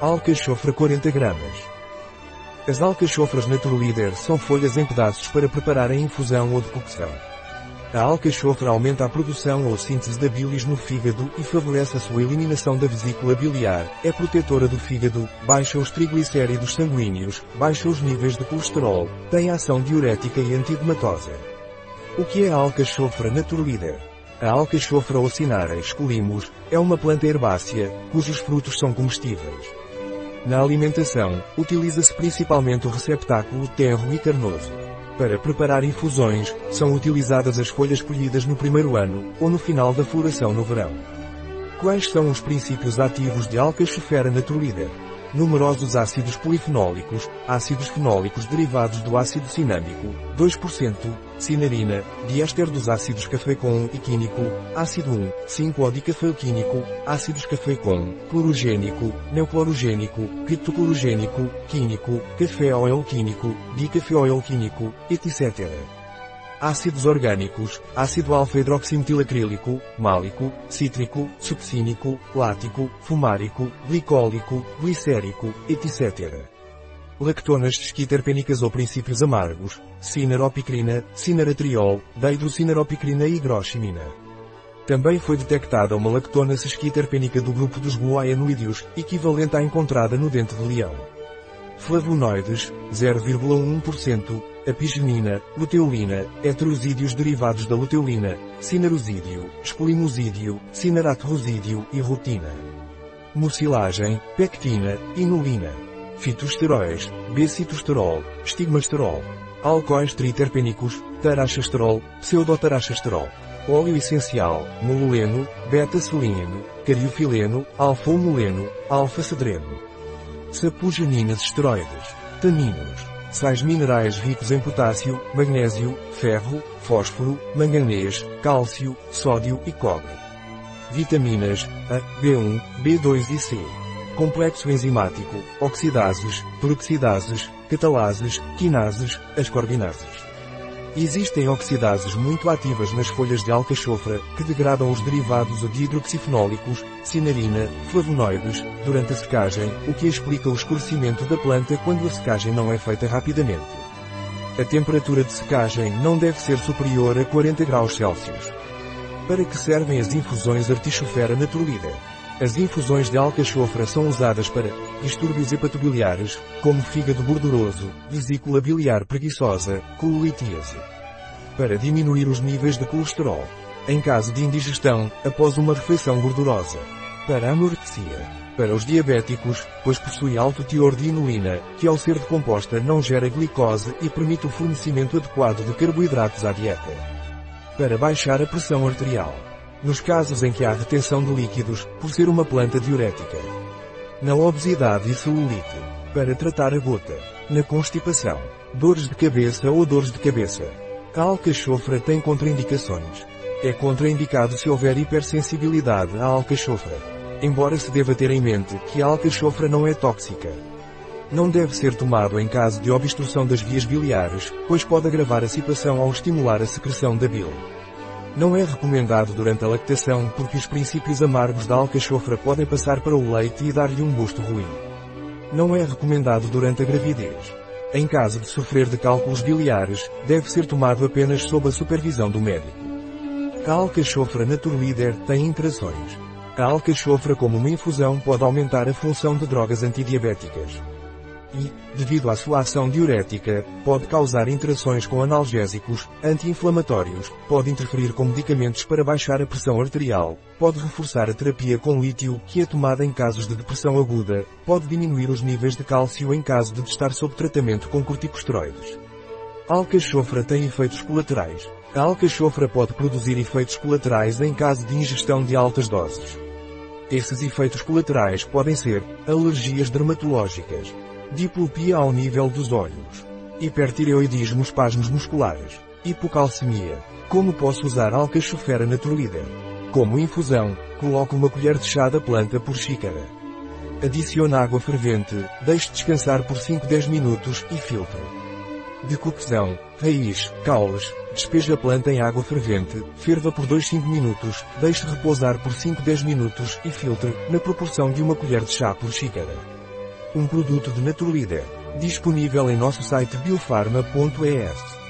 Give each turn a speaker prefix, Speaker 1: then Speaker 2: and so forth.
Speaker 1: Alcachofra 40 gramas. As alcachofras Naturleader são folhas em pedaços para preparar a infusão ou decocção. A alcachofra aumenta a produção ou síntese da bilis no fígado e favorece a sua eliminação da vesícula biliar, é protetora do fígado, baixa os triglicéridos sanguíneos, baixa os níveis de colesterol, tem ação diurética e antidematosa. O que é a alcachofra Naturleader? A alcachofra ocinara escolhimos, é uma planta herbácea, cujos frutos são comestíveis. Na alimentação, utiliza-se principalmente o receptáculo terro e carnoso. Para preparar infusões, são utilizadas as folhas colhidas no primeiro ano, ou no final da floração no verão. Quais são os princípios ativos de Alcachofera naturlíder? Numerosos ácidos polifenólicos, ácidos fenólicos derivados do ácido cinâmico, 2%, cinarina, diéster dos ácidos cafeicon e químico, ácido 1, 5-odicafeoquímico, ácidos cafeicon, clorogênico, neoclorogênico, criptoclorogênico, químico, dicafé-oil químico, etc ácidos orgânicos, ácido alfa-hidroximetilacrílico, málico, cítrico, succínico, lático, fumárico, glicólico, glicérico, etc. Lactonas esquiterpênicas ou princípios amargos, sinaropicrina, sinaratriol, deidrosinaropicrina e higroximina. Também foi detectada uma lactona esquiterpênica do grupo dos guaianoídeos, equivalente à encontrada no dente de leão. Flavonoides, 0,1%, apigenina, luteolina, heterosídeos derivados da luteolina, cinarosídeo, espolimosídeo, cinaratorosídeo e rutina. Mucilagem, pectina, inulina. Fitosteróis, B-citosterol, estigmasterol. Alcoóis triterpênicos, taraxasterol, pseudotaraxasterol. Óleo essencial, moluleno, beta-seleno, cariofileno, alfa-moleno, alfa-cedreno. Sapogeninas esteroides, taninos sais minerais ricos em potássio, magnésio, ferro, fósforo, manganês, cálcio, sódio e cobre. Vitaminas A, B1, B2 e C. Complexo enzimático, oxidases, peroxidases, catalases, quinases, ascorbinases. Existem oxidases muito ativas nas folhas de alcachofra, que degradam os derivados de hidroxifenólicos, cinarina, flavonoides, durante a secagem, o que explica o escurecimento da planta quando a secagem não é feita rapidamente. A temperatura de secagem não deve ser superior a 40 graus Celsius. Para que servem as infusões Artichofera naturlida? As infusões de alcachofra são usadas para distúrbios hepatobiliares, como fígado gorduroso, vesícula biliar preguiçosa, colitíase. Para diminuir os níveis de colesterol. Em caso de indigestão, após uma refeição gordurosa. Para anorexia. Para os diabéticos, pois possui alto teor de inulina, que ao ser decomposta não gera glicose e permite o fornecimento adequado de carboidratos à dieta. Para baixar a pressão arterial nos casos em que há retenção de líquidos, por ser uma planta diurética. Na obesidade e celulite. Para tratar a gota. Na constipação. Dores de cabeça ou dores de cabeça. A alcachofra tem contraindicações. É contraindicado se houver hipersensibilidade à alcachofra. Embora se deva ter em mente que a alcachofra não é tóxica. Não deve ser tomado em caso de obstrução das vias biliares, pois pode agravar a situação ao estimular a secreção da bile. Não é recomendado durante a lactação porque os princípios amargos da alcachofra podem passar para o leite e dar-lhe um gosto ruim. Não é recomendado durante a gravidez. Em caso de sofrer de cálculos biliares, deve ser tomado apenas sob a supervisão do médico. A alcachofra Naturleader tem interações. A alcachofra como uma infusão pode aumentar a função de drogas antidiabéticas e, devido à sua ação diurética, pode causar interações com analgésicos, anti-inflamatórios, pode interferir com medicamentos para baixar a pressão arterial, pode reforçar a terapia com lítio, que é tomada em casos de depressão aguda, pode diminuir os níveis de cálcio em caso de estar sob tratamento com corticosteroides. Alcachofra tem efeitos colaterais. A alcachofra pode produzir efeitos colaterais em caso de ingestão de altas doses. Esses efeitos colaterais podem ser alergias dermatológicas, Diplopia ao nível dos olhos. Hipertireoidismo espasmos musculares. Hipocalcemia. Como posso usar alcachofera naturlíder? Como infusão, coloque uma colher de chá da planta por xícara. Adicione água fervente, deixe descansar por 5-10 minutos e filtre. Decocção, raiz, caules, despeje a planta em água fervente, ferva por 2-5 minutos, deixe repousar por 5-10 minutos e filtre, na proporção de uma colher de chá por xícara. Um produto de Naturlíder, disponível em nosso site biofarma.es.